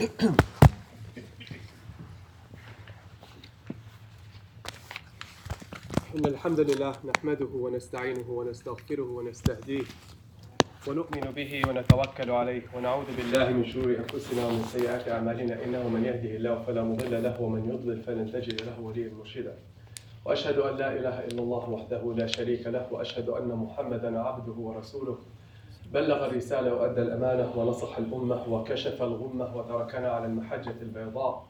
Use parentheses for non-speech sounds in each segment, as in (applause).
إن الحمد لله نحمده ونستعينه ونستغفره ونستهديه ونؤمن به ونتوكل عليه ونعوذ بالله من شرور أنفسنا ومن سيئات أعمالنا إنه من يهده الله فلا مضل له ومن يضلل فلن تجد له وليا مرشدا. وأشهد أن لا إله إلا الله وحده لا شريك له وأشهد أن محمدا عبده ورسوله. بلغ الرسالة وأدى الأمانة ونصح الأمة وكشف الغمة وتركنا على المحجة البيضاء.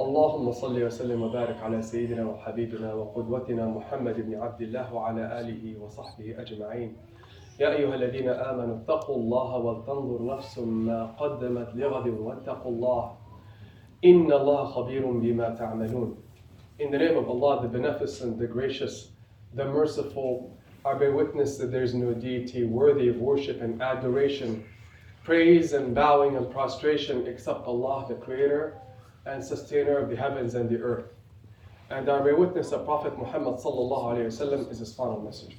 اللهم صل وسلم وبارك على سيدنا وحبيبنا وقدوتنا محمد بن عبد الله وعلى آله وصحبه أجمعين. يا أيها الذين آمنوا اتقوا الله ولتنظر نفس ما قدمت لغد واتقوا الله. إن الله خبير بما تعملون. In the name of Allah, the Beneficent, the Gracious, the Merciful, I bear witness that there is no deity worthy of worship and adoration, praise and bowing and prostration except Allah, the Creator and Sustainer of the heavens and the earth. And I bear witness that Prophet Muhammad wasallam is his final messenger.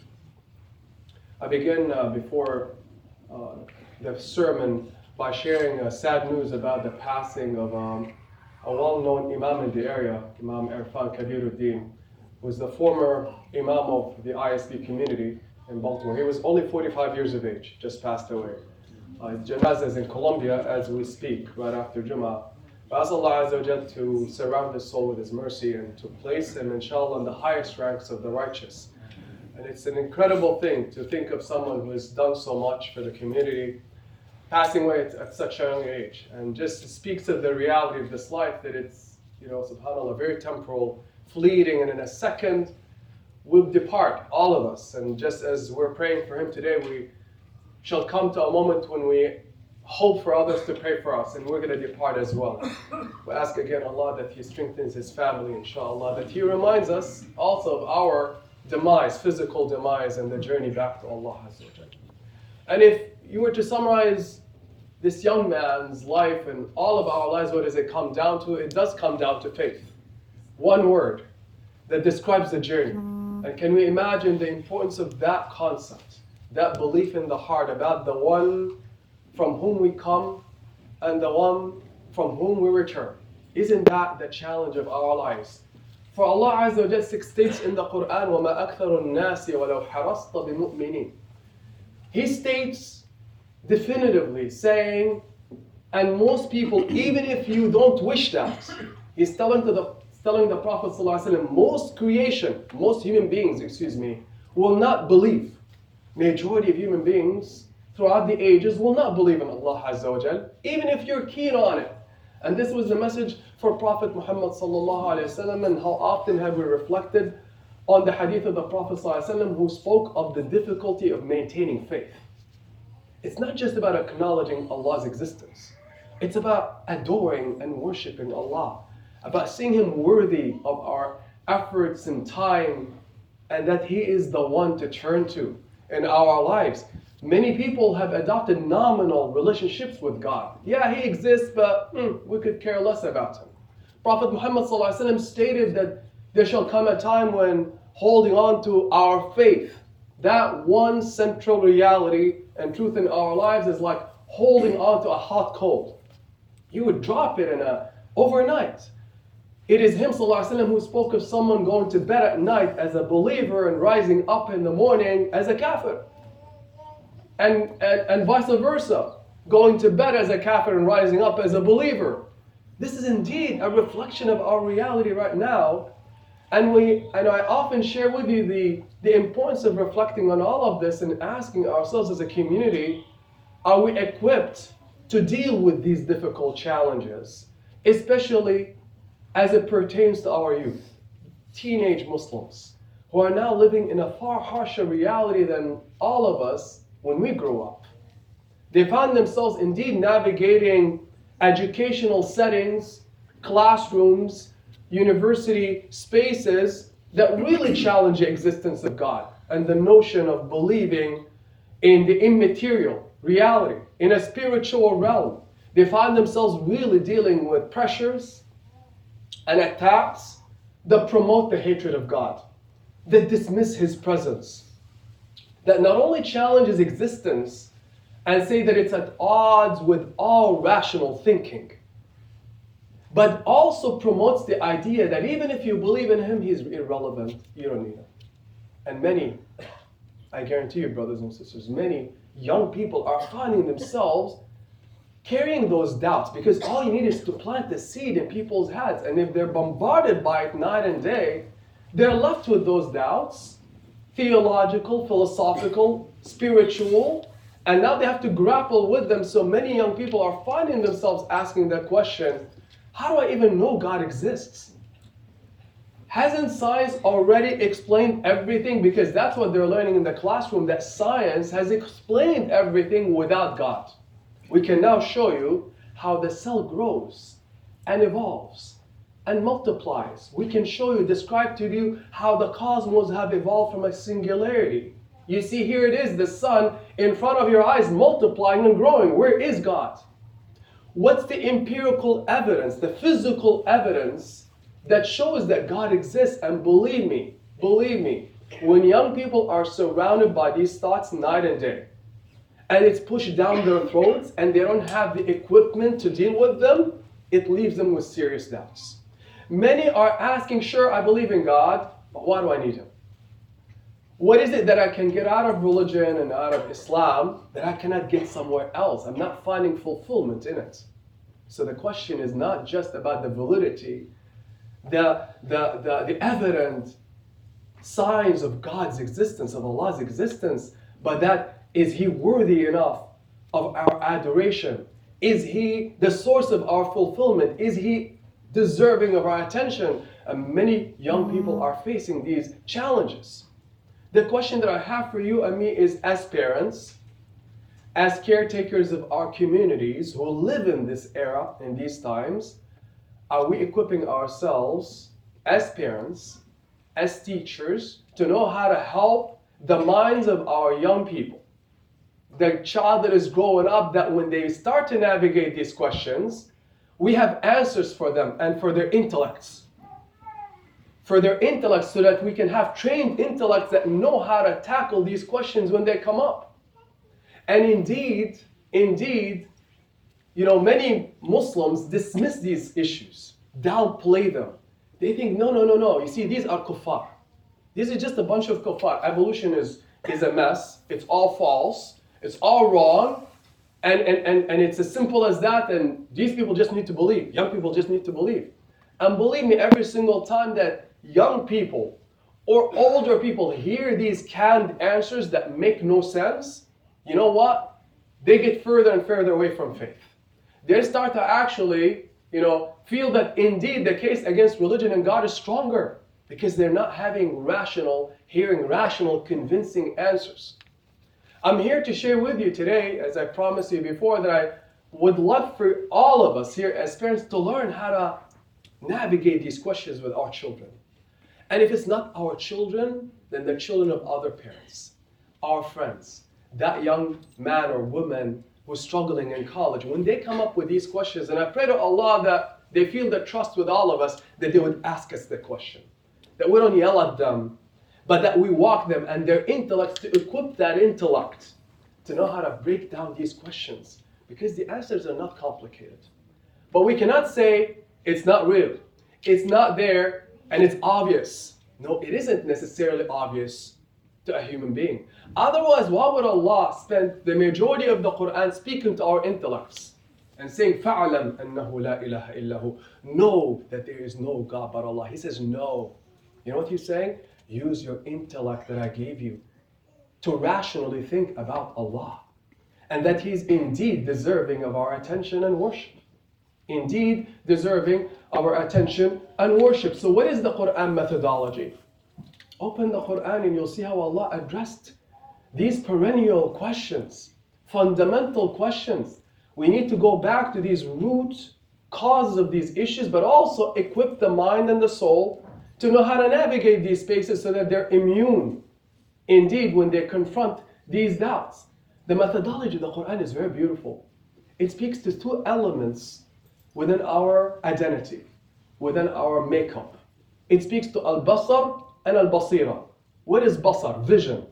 I begin uh, before uh, the sermon by sharing uh, sad news about the passing of um, a well-known imam in the area, Imam Irfan Kabiruddin, was the former imam of the ISB community in Baltimore. He was only 45 years of age, just passed away. Uh, janazah is in Columbia as we speak, right after Jummah. I ask Allah to surround his soul with His mercy and to place him, inshallah, in the highest ranks of the righteous. And it's an incredible thing to think of someone who has done so much for the community, passing away at, at such a young age. And just speaks of the reality of this life that it's, you know, subhanAllah, very temporal, fleeting, and in a second will depart, all of us. And just as we're praying for him today, we shall come to a moment when we hope for others to pray for us, and we're going to depart as well. We ask again Allah that He strengthens His family, inshallah, that He reminds us also of our demise, physical demise, and the journey back to Allah. And if you were to summarize this young man's life and all of our lives, what does it come down to? It does come down to faith One word that describes the journey. And can we imagine the importance of that concept, that belief in the heart about the one from whom we come and the one from whom we return. Isn't that the challenge of our lives? For Allah Azza wa Jal states in the Quran, وَمَا أَكْثَرُ النَّاسِ وَلَوْ حَرَصْتَ بِمُؤْمِنِينَ He states definitively, saying, and most people, even if you don't wish that, he's telling to the telling the Prophet ﷺ, most creation, most human beings, excuse me, will not believe. Majority of human beings throughout the ages will not believe in Allah Azza wa Jal, even if you're keen on it. And this was the message for Prophet Muhammad wasallam. And how often have we reflected on the hadith of the Prophet wasallam who spoke of the difficulty of maintaining faith. It's not just about acknowledging Allah's existence. It's about adoring and worshiping Allah, about seeing Him worthy of our efforts and time, and that He is the one to turn to in our lives. Many people have adopted nominal relationships with God. Yeah, He exists, but hmm, we could care less about Him. Prophet Muhammad ﷺ stated that there shall come a time when holding on to our faith, that one central reality and truth in our lives, is like holding on to a hot coal. You would drop it in a overnight. It is Him ﷺ who spoke of someone going to bed at night as a believer and rising up in the morning as a kafir and, and, and vice versa, going to bed as a kafir and rising up as a believer. This is indeed a reflection of our reality right now. And we and I often share with you the, the importance of reflecting on all of this and asking ourselves as a community, are we equipped to deal with these difficult challenges, especially as it pertains to our youth, teenage Muslims, who are now living in a far harsher reality than all of us when we grew up. They found themselves indeed navigating educational settings, classrooms, university spaces that really challenge the existence of God and the notion of believing in the immaterial reality, in a spiritual realm. They find themselves really dealing with pressures and attacks that promote the hatred of God, that dismiss His presence, that not only challenge His existence and say that it's at odds with all rational thinking, but also promotes the idea that even if you believe in him, he's irrelevant. You don't need him. And many, (coughs) I guarantee you, brothers and sisters, many young people are finding themselves carrying those doubts because all you need is to plant the seed in people's heads. And if they're bombarded by it night and day, they're left with those doubts theological, philosophical, spiritual, and now they have to grapple with them. So many young people are finding themselves asking that question how do I even know God exists? Hasn't science already explained everything? Because that's what they're learning in the classroom that science has explained everything without God. We can now show you how the cell grows and evolves and multiplies. We can show you, describe to you how the cosmos have evolved from a singularity. You see, here it is, the sun in front of your eyes multiplying and growing. Where is God? What's the empirical evidence, the physical evidence that shows that God exists? And believe me, believe me, when young people are surrounded by these thoughts night and day, and it's pushed down their throats, and they don't have the equipment to deal with them, it leaves them with serious doubts. Many are asking, Sure, I believe in God, but why do I need Him? What is it that I can get out of religion and out of Islam that I cannot get somewhere else? I'm not finding fulfillment in it. So the question is not just about the validity, the, the, the, the evident signs of God's existence, of Allah's existence, but that is He worthy enough of our adoration? Is He the source of our fulfillment? Is He deserving of our attention? And many young people are facing these challenges. The question that I have for you and me is as parents, as caretakers of our communities who live in this era, in these times, are we equipping ourselves as parents, as teachers, to know how to help the minds of our young people? The child that is growing up, that when they start to navigate these questions, we have answers for them and for their intellects for their intellects, so that we can have trained intellects that know how to tackle these questions when they come up. And indeed, indeed, you know, many Muslims dismiss these issues, downplay them. They think, no, no, no, no. You see, these are kuffar. These are just a bunch of kuffar. Evolution is, is a mess. It's all false. It's all wrong. And, and, and, and it's as simple as that. And these people just need to believe. Young people just need to believe. And believe me, every single time that young people or older people hear these canned answers that make no sense, you know what? They get further and further away from faith. They start to actually, you know, feel that indeed the case against religion and God is stronger because they're not having rational, hearing rational, convincing answers. I'm here to share with you today, as I promised you before, that I would love for all of us here as parents to learn how to navigate these questions with our children. And if it's not our children, then the children of other parents, our friends, that young man or woman who's struggling in college, when they come up with these questions, and I pray to Allah that they feel the trust with all of us, that they would ask us the question. That we don't yell at them, but that we walk them and their intellect to equip that intellect to know how to break down these questions. Because the answers are not complicated. But we cannot say it's not real. It's not there and it's obvious. No, it isn't necessarily obvious to a human being. Otherwise, why would Allah spend the majority of the Quran speaking to our intellects and saying, فَعْلَمْ أَنَّهُ لَا إِلَهَ إِلَّا هُ Know that there is no God but Allah. He says, no. You know what he's saying? Use your intellect that I gave you to rationally think about Allah. And that He's indeed deserving of our attention and worship indeed deserving of our attention and worship. So, what is the Quran methodology? Open the Quran and you'll see how Allah addressed these perennial questions, fundamental questions. We need to go back to these root causes of these issues, but also equip the mind and the soul to know how to navigate these spaces so that they're immune. Indeed, when they confront these doubts, the methodology of the Quran is very beautiful. It speaks to two elements within our identity, within our makeup. It speaks to al basar and al basira. What is basar? Vision.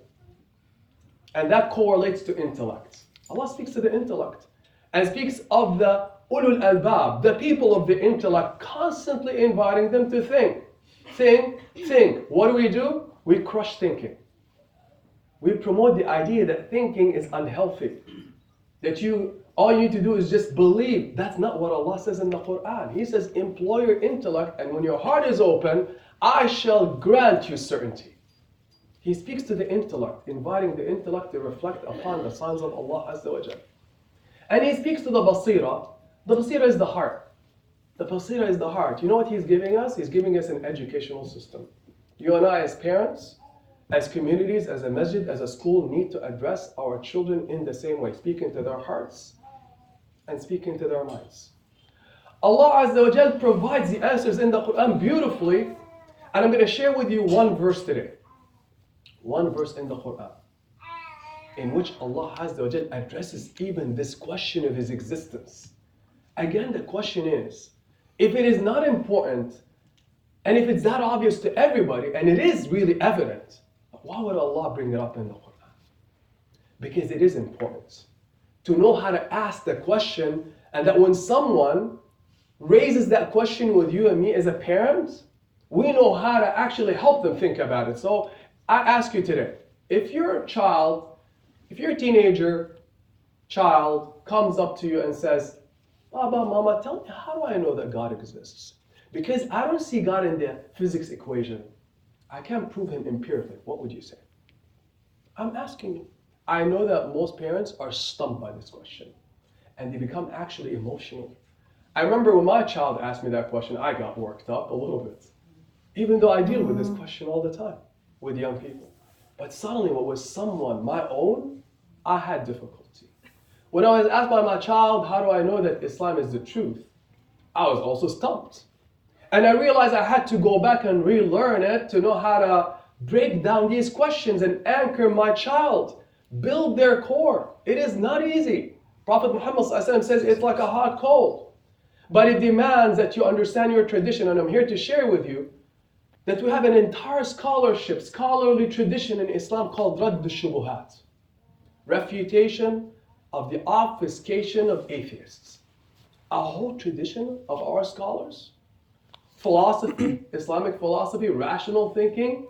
And that correlates to intellect. Allah speaks to the intellect and speaks of the ulul albab, the people of the intellect, constantly inviting them to think. Think, think. What do we do? We crush thinking. We promote the idea that thinking is unhealthy. That you all you need to do is just believe. That's not what Allah says in the Quran. He says, employ your intellect, and when your heart is open, I shall grant you certainty. He speaks to the intellect, inviting the intellect to reflect upon the signs of Allah Azza wa. And he speaks to the basira. The basira is the heart. The basira is the heart. You know what he's giving us? He's giving us an educational system. You and I, as parents, as communities, as a masjid, as a school, need to address our children in the same way, speaking to their hearts and speaking to their minds. Allah Azza wa Jal provides the answers in the Quran beautifully, and I'm going to share with you one verse today. One verse in the Quran in which Allah Azza wa Jal addresses even this question of His existence. Again, the question is if it is not important, and if it's that obvious to everybody, and it is really evident, why would Allah bring it up in the Quran? Because it is important to know how to ask the question, and that when someone raises that question with you and me as a parent, we know how to actually help them think about it. So I ask you today if your child, if your teenager child comes up to you and says, Baba, Mama, tell me, how do I know that God exists? Because I don't see God in the physics equation. I can't prove him empirically. What would you say? I'm asking you. I know that most parents are stumped by this question and they become actually emotional. I remember when my child asked me that question, I got worked up a little bit. Even though I deal with this mm. question all the time with young people. But suddenly, what was someone my own, I had difficulty. When I was asked by my child, how do I know that Islam is the truth? I was also stumped. And I realized I had to go back and relearn it to know how to break down these questions and anchor my child build their core. It is not easy. Prophet Muhammad says it's like a hot coal. But it demands that you understand your tradition, and I'm here to share with you that we have an entire scholarship, scholarly tradition in Islam called Radd al-Shubuhat. Refutation of the obfuscation of atheists. A whole tradition of our scholars. Philosophy, Islamic philosophy, rational thinking,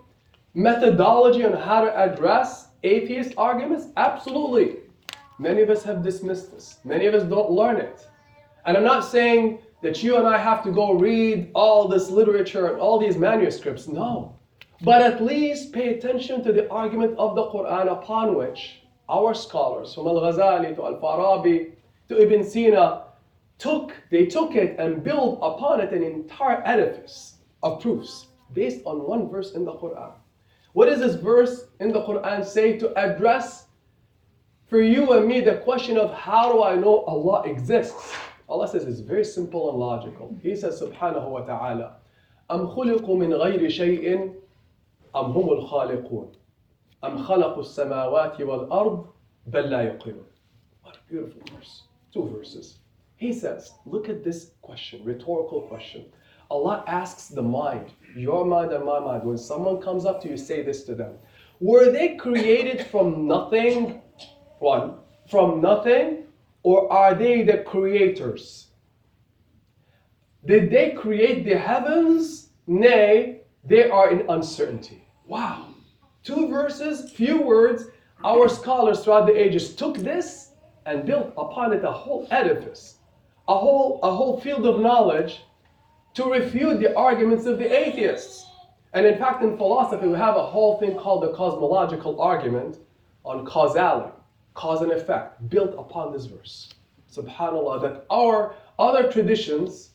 methodology on how to address atheist arguments? Absolutely. Many of us have dismissed this. Many of us don't learn it. And I'm not saying that you and I have to go read all this literature and all these manuscripts. No. But at least pay attention to the argument of the Quran upon which our scholars, from Al Ghazali to Al Farabi to Ibn Sina, took, they took it and built upon it an entire edifice of proofs based on one verse in the Quran. What does this verse in the Quran say to address for you and me the question of how do I know Allah exists? Allah says it's very simple and logical. He says subhanahu wa ta'ala, أم خلقوا من غير شيء أم هم الخالقون أم خلقوا السماوات والأرض بل لا يقلون What a beautiful verse. Two verses. He says, look at this question, rhetorical question. Allah asks the mind, your mind and my mind, when someone comes up to you, say this to them. Were they created from nothing? One, from nothing, or are they the creators? Did they create the heavens? Nay, they are in uncertainty. Wow. Two verses, few words. Our scholars throughout the ages took this and built upon it a whole edifice, a whole, a whole field of knowledge to refute the arguments of the atheists. And in fact, in philosophy, we have a whole thing called the cosmological argument on causality, cause and effect, built upon this verse. Subhanallah, that our other traditions,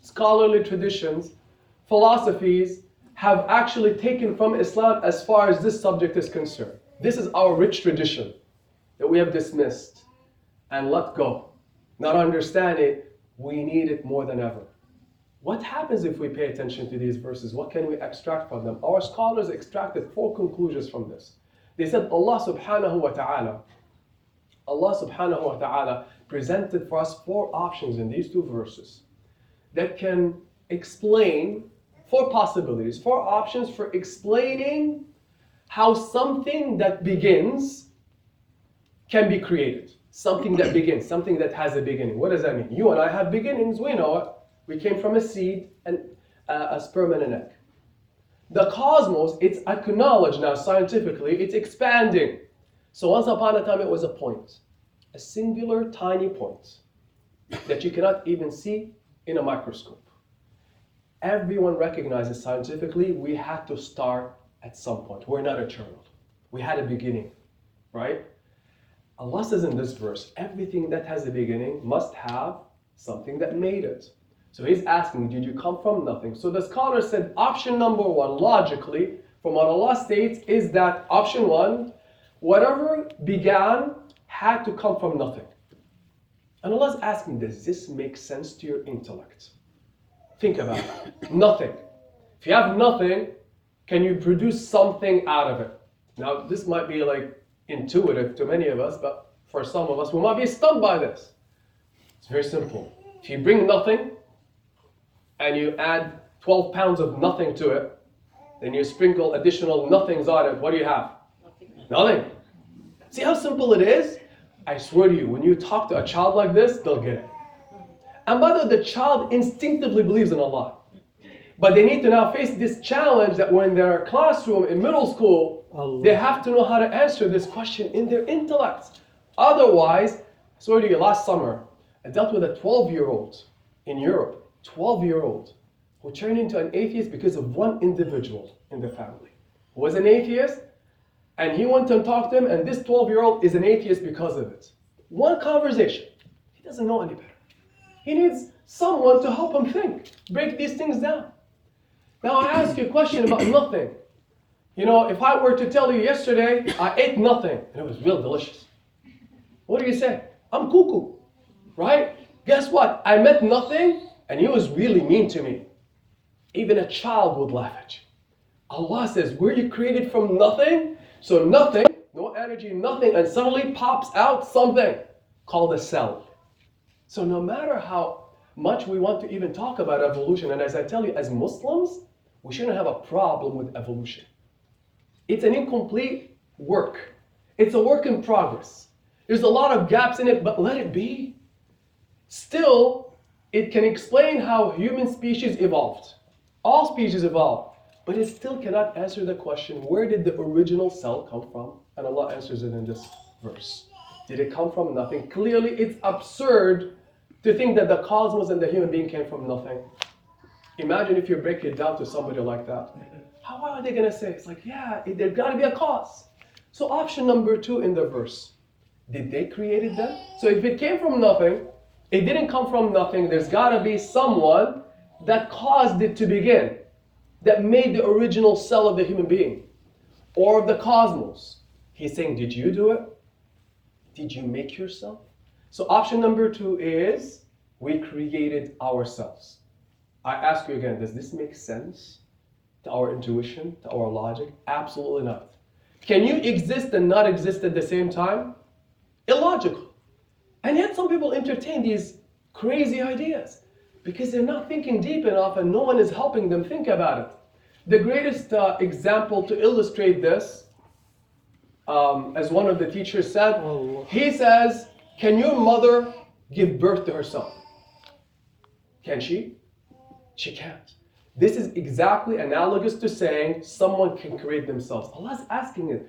scholarly traditions, philosophies, have actually taken from Islam as far as this subject is concerned. This is our rich tradition that we have dismissed and let go. Not understand it, we need it more than ever. What happens if we pay attention to these verses? What can we extract from them? Our scholars extracted four conclusions from this. They said Allah subhanahu wa ta'ala, Allah subhanahu wa ta'ala presented for us four options in these two verses that can explain four possibilities, four options for explaining how something that begins can be created. Something that begins, something that has a beginning. What does that mean? You and I have beginnings, we know it. We came from a seed and uh, a sperm and an egg. The cosmos, it's acknowledged now scientifically, it's expanding. So once upon a time it was a point, a singular tiny point that you cannot even see in a microscope. Everyone recognizes scientifically we had to start at some point. We're not eternal. We had a beginning, right? Allah says in this verse, everything that has a beginning must have something that made it. So he's asking, did you come from nothing? So the scholar said, option number one, logically, from what Allah states, is that option one, whatever began had to come from nothing. And Allah's asking, does this make sense to your intellect? Think about it. nothing. If you have nothing, can you produce something out of it? Now, this might be like intuitive to many of us, but for some of us, we might be stunned by this. It's very simple. If you bring nothing, and you add 12 pounds of nothing to it, then you sprinkle additional nothings on it, what do you have? Nothing. Nothing. See how simple it is? I swear to you, when you talk to a child like this, they'll get it. And by the child instinctively believes in Allah. But they need to now face this challenge that when they're in classroom in middle school, Allah. they have to know how to answer this question in their intellect. Otherwise, to you, last summer, I dealt with a 12 year old in Europe 12 year old who turned into an atheist because of one individual in the family who was an atheist and he went and talked to him and this 12 year old is an atheist because of it one conversation he doesn't know any better he needs someone to help him think break these things down now i ask you a question about nothing you know if i were to tell you yesterday i ate nothing and it was real delicious what do you say i'm cuckoo right guess what i met nothing and he was really mean to me. Even a child would laugh at you. Allah says, Were you created from nothing? So nothing, no energy, nothing, and suddenly pops out something called a cell. So no matter how much we want to even talk about evolution, and as I tell you, as Muslims, we shouldn't have a problem with evolution. It's an incomplete work. It's a work in progress. There's a lot of gaps in it, but let it be. Still, it can explain how human species evolved. All species evolved, but it still cannot answer the question where did the original cell come from? And Allah answers it in this verse. Did it come from nothing? Clearly, it's absurd to think that the cosmos and the human being came from nothing. Imagine if you break it down to somebody like that. How are they going to say? It's like, yeah, there's got to be a cause. So, option number two in the verse did they create them? So, if it came from nothing, it didn't come from nothing. There's got to be someone that caused it to begin, that made the original cell of the human being or of the cosmos. He's saying, Did you do it? Did you make yourself? So, option number two is we created ourselves. I ask you again, does this make sense to our intuition, to our logic? Absolutely not. Can you exist and not exist at the same time? Illogical. And yet some people entertain these crazy ideas because they're not thinking deep enough and no one is helping them think about it. The greatest uh, example to illustrate this, um, as one of the teachers said, oh. he says, can your mother give birth to herself? Can she? She can't. This is exactly analogous to saying someone can create themselves. Allah is asking it.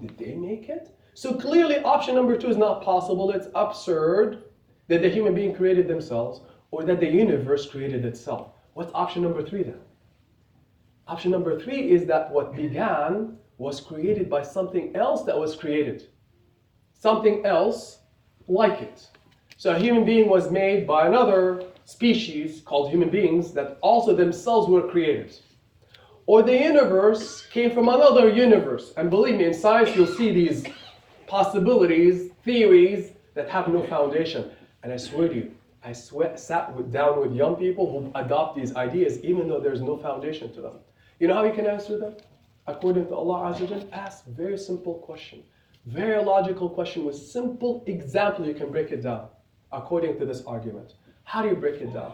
Did they make it? So clearly, option number two is not possible. It's absurd that the human being created themselves or that the universe created itself. What's option number three then? Option number three is that what began was created by something else that was created. Something else like it. So a human being was made by another species called human beings that also themselves were created or the universe came from another universe. And believe me, in science, you'll see these possibilities, theories that have no foundation. And I swear to you, I sat with, down with young people who adopt these ideas even though there's no foundation to them. You know how you can answer them? According to Allah Azza ask very simple question. Very logical question with simple example you can break it down according to this argument. How do you break it down?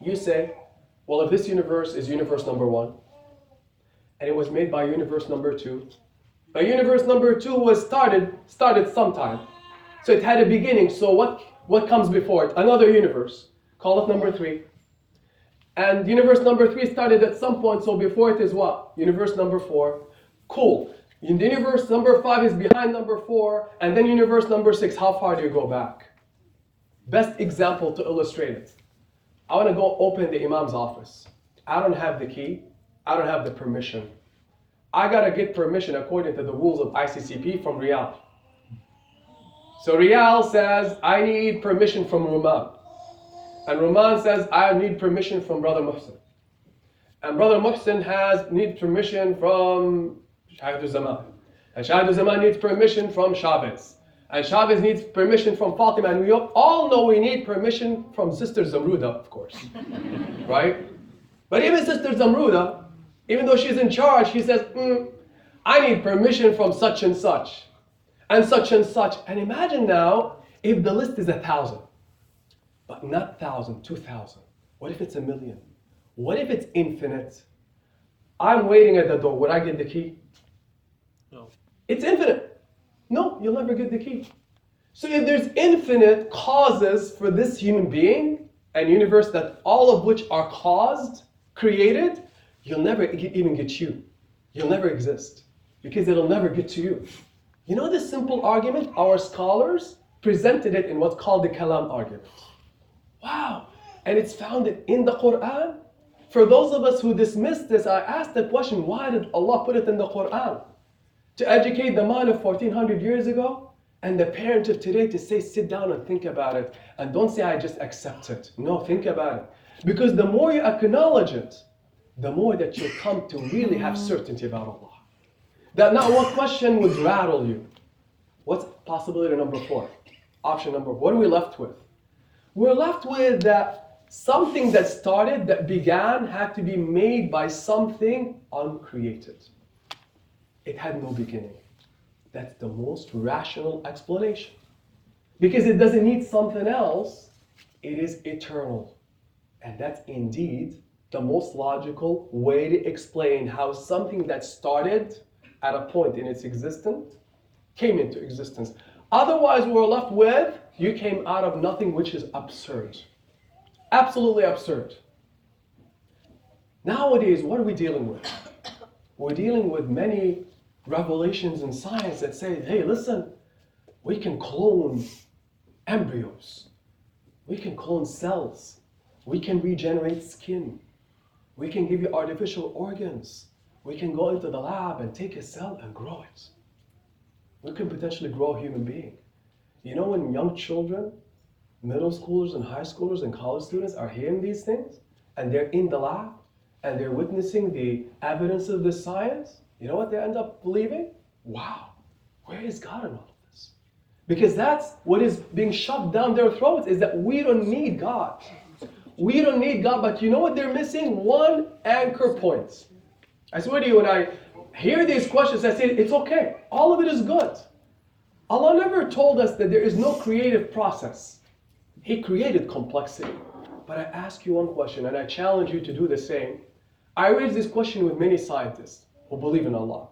You say, well, if this universe is universe number one, and it was made by universe number two. But universe number two was started started sometime. So it had a beginning. So what what comes before it? Another universe. Call it number three. And universe number three started at some point, so before it is what? Universe number four. Cool. In the universe number five is behind number four, and then universe number six, how far do you go back? Best example to illustrate it. I want to go open the Imam's office. I don't have the key, I don't have the permission. I gotta get permission according to the rules of ICCP from Riyadh. So Riyadh says, I need permission from Roman. And Roman says, I need permission from Brother Muhsin. And Brother Muhsin has need permission from Shahid Zaman. And Shahid Zaman needs permission from Chavez. And Chavez needs permission from Fatima. And we all know we need permission from Sister Zamruda, of course. (laughs) right? But even Sister Zamruda, even though she's in charge, she says, mm, I need permission from such and such. And such and such. And imagine now if the list is a thousand, but not thousand, two thousand. What if it's a million? What if it's infinite? I'm waiting at the door. Would I get the key? No. It's infinite. No, you'll never get the key. So if there's infinite causes for this human being and universe that all of which are caused, created, you'll never even get you. You'll never exist because it'll never get to you. You know this simple argument? Our scholars presented it in what's called the Kalam argument. Wow. And it's founded in the Quran. For those of us who dismiss this, I ask the question why did Allah put it in the Quran? To educate the mind of 1400 years ago and the parent of today to say, sit down and think about it. And don't say, I just accept it. No, think about it. Because the more you acknowledge it, the more that you come to really have certainty about Allah. That not one question would rattle you. What's possibility number four? Option number, what are we left with? We're left with that something that started, that began, had to be made by something uncreated. It had no beginning. That's the most rational explanation. Because it doesn't need something else, it is eternal. And that's indeed the most logical way to explain how something that started at a point in its existence came into existence. Otherwise, we're left with you came out of nothing, which is absurd. Absolutely absurd. Nowadays, what are we dealing with? We're dealing with many revelations in science that say, hey, listen, we can clone embryos, we can clone cells, we can regenerate skin, we can give you artificial organs, we can go into the lab and take a cell and grow it. We can potentially grow a human being. You know, when young children, middle schoolers and high schoolers and college students are hearing these things and they're in the lab and they're witnessing the evidence of the science, you know what they end up believing? Wow, where is God in all of this? Because that's what is being shoved down their throats is that we don't need God. We don't need God, but you know what they're missing? One anchor point. I swear to you, when I hear these questions, I say, it's okay. All of it is good. Allah never told us that there is no creative process. He created complexity. But I ask you one question, and I challenge you to do the same. I raise this question with many scientists who believe in Allah.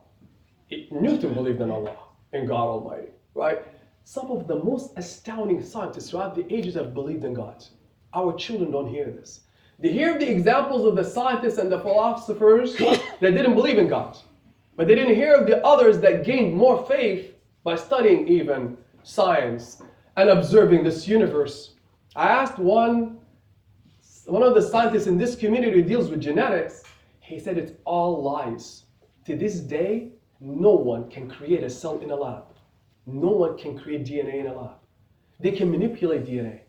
Newton believed in Allah, in God Almighty, right? Some of the most astounding scientists throughout the ages have believed in God. Our children don't hear this. They hear the examples of the scientists and the philosophers (coughs) that didn't believe in God. But they didn't hear of the others that gained more faith by studying even science and observing this universe. I asked one, one of the scientists in this community who deals with genetics, he said it's all lies. To this day, no one can create a cell in a lab. No one can create DNA in a lab. They can manipulate DNA.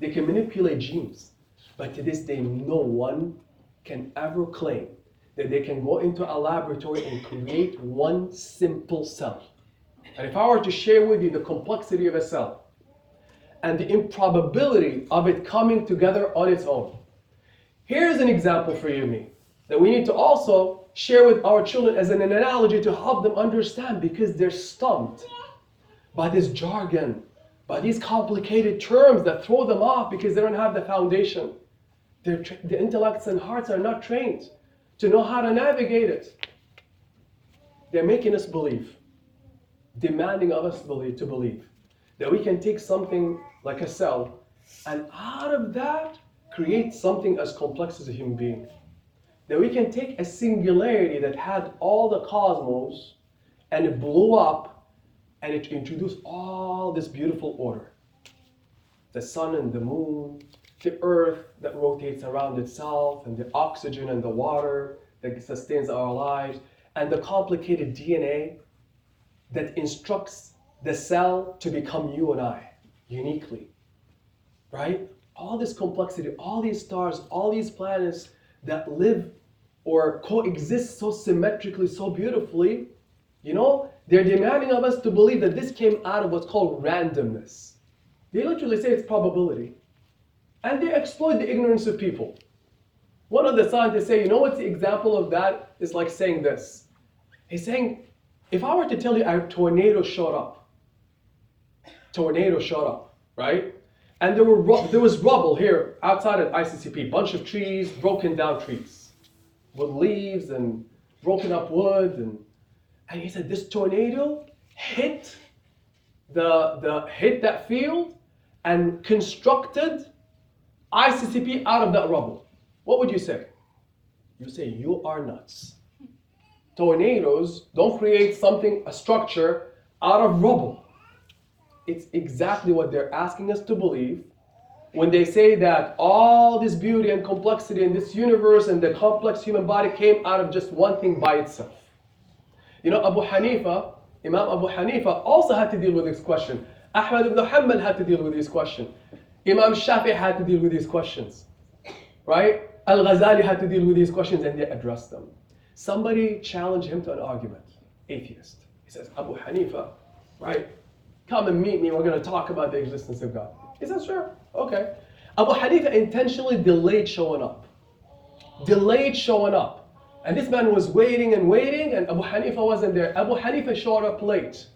They can manipulate genes. But to this day, no one can ever claim that they can go into a laboratory and create one simple cell. And if I were to share with you the complexity of a cell and the improbability of it coming together on its own, here's an example for you me that we need to also share with our children as an analogy to help them understand because they're stumped by this jargon, by these complicated terms that throw them off because they don't have the foundation. Their, the intellects and hearts are not trained to know how to navigate it. they're making us believe, demanding of us believe, to believe that we can take something like a cell and out of that create something as complex as a human being. That we can take a singularity that had all the cosmos and it blew up and it introduced all this beautiful order. The sun and the moon, the earth that rotates around itself, and the oxygen and the water that sustains our lives, and the complicated DNA that instructs the cell to become you and I uniquely. Right? All this complexity, all these stars, all these planets that live or coexist so symmetrically, so beautifully, you know, they're demanding of us to believe that this came out of what's called randomness. They literally say it's probability. And they exploit the ignorance of people. One of the scientists say, you know what's the example of that? Is like saying this. He's saying, if I were to tell you a tornado showed up, tornado showed up, right? And there were there was rubble here outside of ICCP, bunch of trees, broken down trees, with leaves and broken up wood, and and he said this tornado hit the the hit that field and constructed ICCP out of that rubble. What would you say? You say you are nuts. Tornadoes don't create something, a structure out of rubble. It's exactly what they're asking us to believe when they say that all this beauty and complexity in this universe and the complex human body came out of just one thing by itself. You know, Abu Hanifa, Imam Abu Hanifa also had to deal with this question. Ahmad ibn Hanbal had to deal with this question. Imam Shafi had to deal with these questions. Right? Al Ghazali had to deal with these questions and they addressed them. Somebody challenged him to an argument, atheist. He says, Abu Hanifa, right? Come and meet me, we're going to talk about the existence of God. He says, sure, okay. Abu Hanifa intentionally delayed showing up. Delayed showing up. And this man was waiting and waiting, and Abu Hanifa wasn't there. Abu Hanifa showed up late.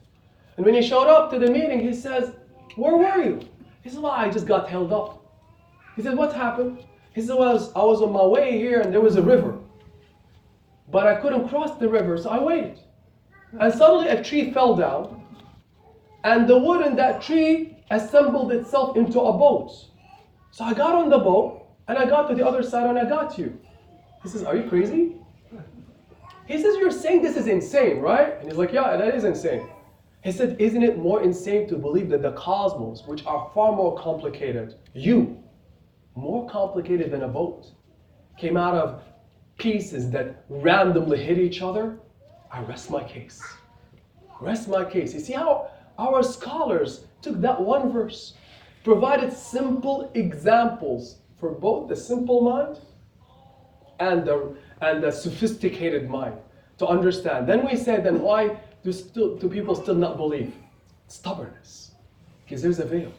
And when he showed up to the meeting, he says, Where were you? He said, Well, I just got held up. He said, What happened? He said, Well, I was on my way here and there was a river. But I couldn't cross the river, so I waited. And suddenly a tree fell down, and the wood in that tree assembled itself into a boat. So I got on the boat, and I got to the other side, and I got you. He says, Are you crazy? He says, You're saying this is insane, right? And he's like, Yeah, that is insane. He said, Isn't it more insane to believe that the cosmos, which are far more complicated, you, more complicated than a boat, came out of pieces that randomly hit each other? I rest my case. Rest my case. You see how our scholars took that one verse, provided simple examples for both the simple mind and the, and the sophisticated mind to understand. Then we said, then why do, still, do people still not believe? Stubbornness. Because there's a veil.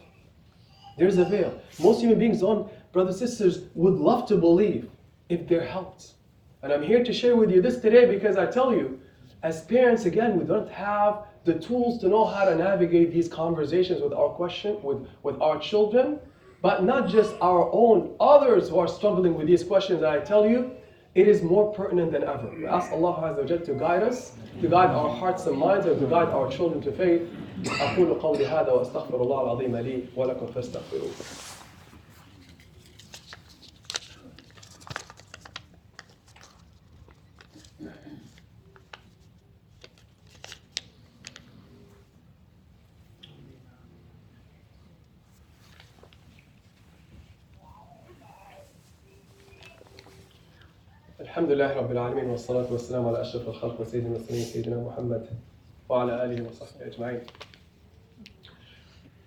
There's a veil. Most human beings on brothers and sisters would love to believe if they're helped. And I'm here to share with you this today because I tell you, as parents, again, we don't have the tools to know how to navigate these conversations with our question, with, with our children, but not just our own, others who are struggling with these questions. And I tell you, it is more pertinent than ever. We ask Allah Azza to guide us, to guide our hearts and minds, and to guide our children to faith. أقول قولي هذا وأستغفر الله العظيم لي ولكم فاستغفروه.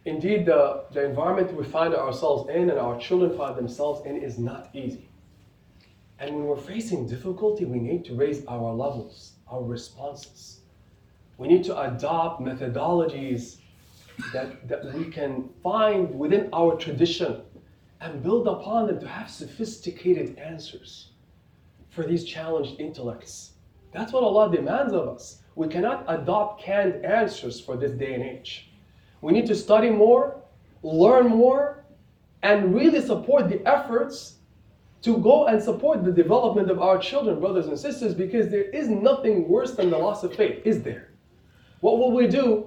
Indeed, the, the environment we find ourselves in and our children find themselves in is not easy. And when we're facing difficulty, we need to raise our levels, our responses. We need to adopt methodologies that, that we can find within our tradition and build upon them to have sophisticated answers for these challenged intellects. That's what Allah demands of us. We cannot adopt canned answers for this day and age. We need to study more, learn more, and really support the efforts to go and support the development of our children, brothers and sisters, because there is nothing worse than the loss of faith, is there? What will we do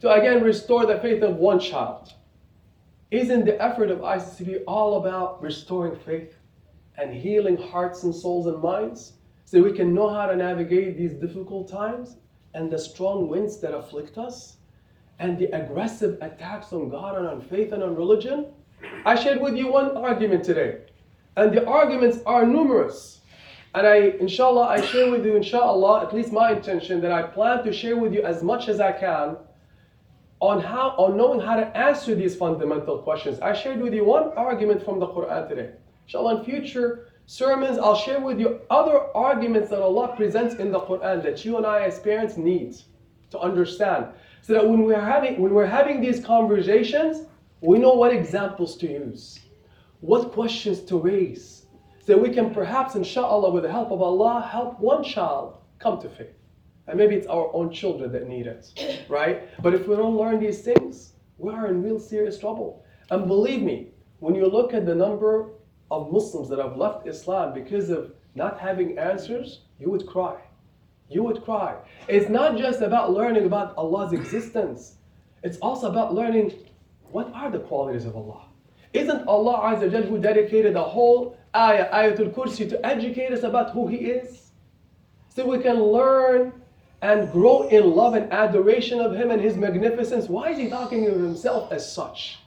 to again restore the faith of one child? Isn't the effort of ICCP all about restoring faith and healing hearts and souls and minds so we can know how to navigate these difficult times and the strong winds that afflict us and the aggressive attacks on God and on faith and on religion? I shared with you one argument today, and the arguments are numerous. And I, inshallah, I share with you, inshallah, at least my intention that I plan to share with you as much as I can on how on knowing how to answer these fundamental questions. I shared with you one argument from the Quran today. Inshallah, in future sermons, I'll share with you other arguments that Allah presents in the Quran that you and I as parents need to understand. So that when we're having when we're having these conversations, we know what examples to use, what questions to raise. So we can perhaps, inshallah, with the help of Allah, help one child come to faith. And maybe it's our own children that need it, (coughs) right? But if we don't learn these things, we are in real serious trouble. And believe me, when you look at the number of Muslims that have left Islam because of not having answers, you would cry. You would cry. It's not just about learning about Allah's existence, it's also about learning what are the qualities of Allah. Isn't Allah Azza who dedicated the whole ayah, Ayatul Kursi, to educate us about who He is? So we can learn and grow in love and adoration of Him and His magnificence. Why is He talking of Himself as such?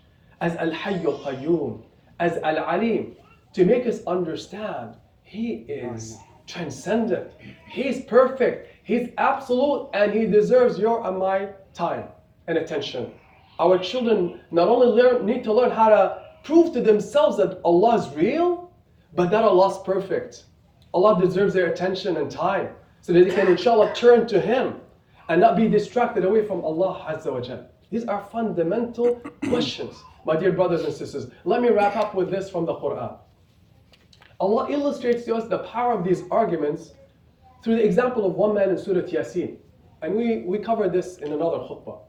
As Al Hayyul Qayyum, as Al Alim, to make us understand He is transcendent, He's perfect, He's absolute, and He deserves your and my time and attention. Our children not only learn, need to learn how to prove to themselves that Allah is real, but that Allah is perfect. Allah deserves their attention and time so that they can inshallah turn to Him and not be distracted away from Allah Azza wa Jal. These are fundamental (coughs) questions, my dear brothers and sisters. Let me wrap up with this from the Quran. Allah illustrates to us the power of these arguments through the example of one man in Surah Yasin. And we, we covered this in another khutbah.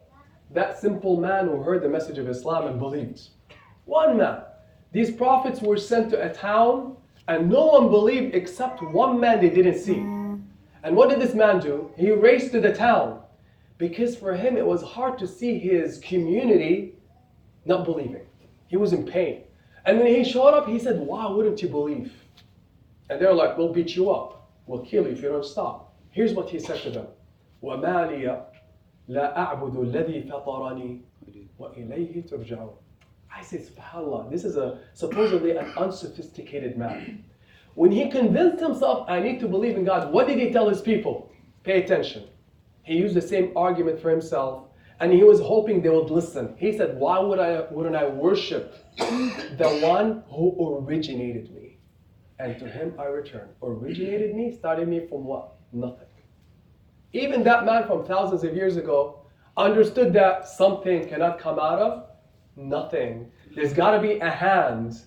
That simple man who heard the message of Islam and believed. One man. These prophets were sent to a town and no one believed except one man they didn't see. And what did this man do? He raced to the town because for him it was hard to see his community not believing. He was in pain. And when he showed up, he said, Why wouldn't you believe? And they're like, We'll beat you up. We'll kill you if you don't stop. Here's what he said to them وَمَا لِيَ لَا أَعْبُدُ الَّذِي فَطَرَنِي وَإِلَيْهِ تُرْجَعُونَ I say, subhanAllah, this is a supposedly an unsophisticated man. When he convinced himself, I need to believe in God, what did he tell his people? Pay attention. He used the same argument for himself, and he was hoping they would listen. He said, Why would I, wouldn't I worship the one who originated me? And to him I return. Originated me, started me from what? Nothing. Even that man from thousands of years ago understood that something cannot come out of nothing. There's got to be a hand,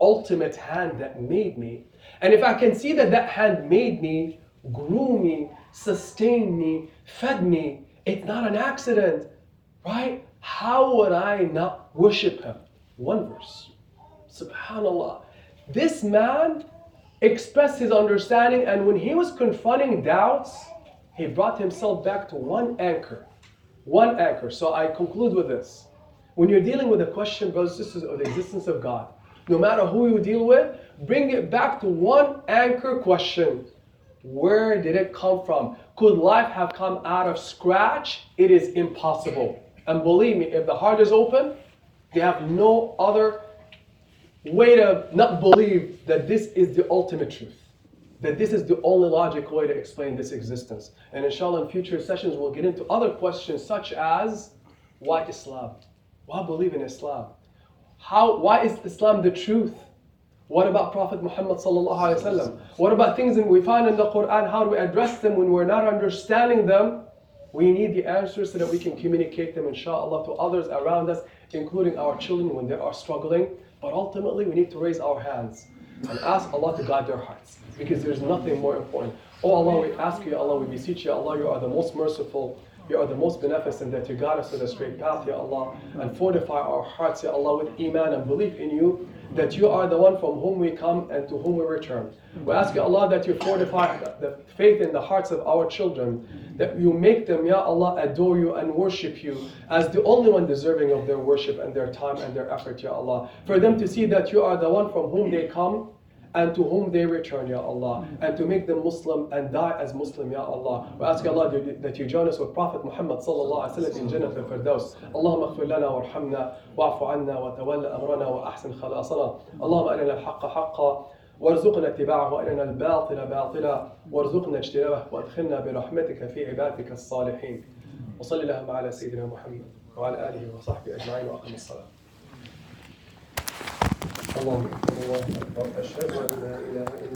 ultimate hand that made me and if I can see that that hand made me, grew me, sustained me, fed me, it's not an accident, right? How would I not worship him? One verse. Subhanallah. This man expressed his understanding, and when he was confronting doubts, he brought himself back to one anchor. One anchor. So I conclude with this. When you're dealing with a question, brothers and sisters, of the existence of God, no matter who you deal with, bring it back to one anchor question. Where did it come from? Could life have come out of scratch? It is impossible. And believe me, if the heart is open, they have no other way to not believe that this is the ultimate truth. That this is the only logical way to explain this existence. And inshallah, in future sessions, we'll get into other questions such as why Islam? Why believe in Islam? How, why is Islam the truth? What about Prophet Muhammad sallallahu alaihi wasallam? What about things that we find in the Quran? How do we address them when we're not understanding them? We need the answers so that we can communicate them, inshallah, to others around us, including our children when they are struggling. But ultimately, we need to raise our hands and ask Allah to guide their hearts because there's nothing more important. Oh Allah, we ask you, Allah, we beseech you, Allah, you are the most merciful You are the most beneficent that you guide us to the straight path, Ya Allah, and fortify our hearts, Ya Allah, with iman and belief in you, that you are the one from whom we come and to whom we return. We ask, Ya Allah, that you fortify the faith in the hearts of our children, that you make them, Ya Allah, adore you and worship you as the only one deserving of their worship and their time and their effort, Ya Allah. For them to see that you are the one from whom they come and to whom they return, Ya Allah, and to make them Muslim and die as Muslim, Ya Allah. We ask Allah that you join us with Prophet Muhammad sallallahu alaihi wasallam in Jannah al-Firdaus. اللهم اغفر لنا وارحمنا واعف عنا وتولى امرنا واحسن خلاصنا. اللهم ارنا الحق حقا وارزقنا اتباعه وارنا الباطل باطلا وارزقنا اجتنابه وادخلنا برحمتك في عبادك الصالحين. وصل اللهم على سيدنا محمد وعلى اله وصحبه اجمعين واقم الصلاه. اللهم الله أكبر أشهد أن لا إله إلا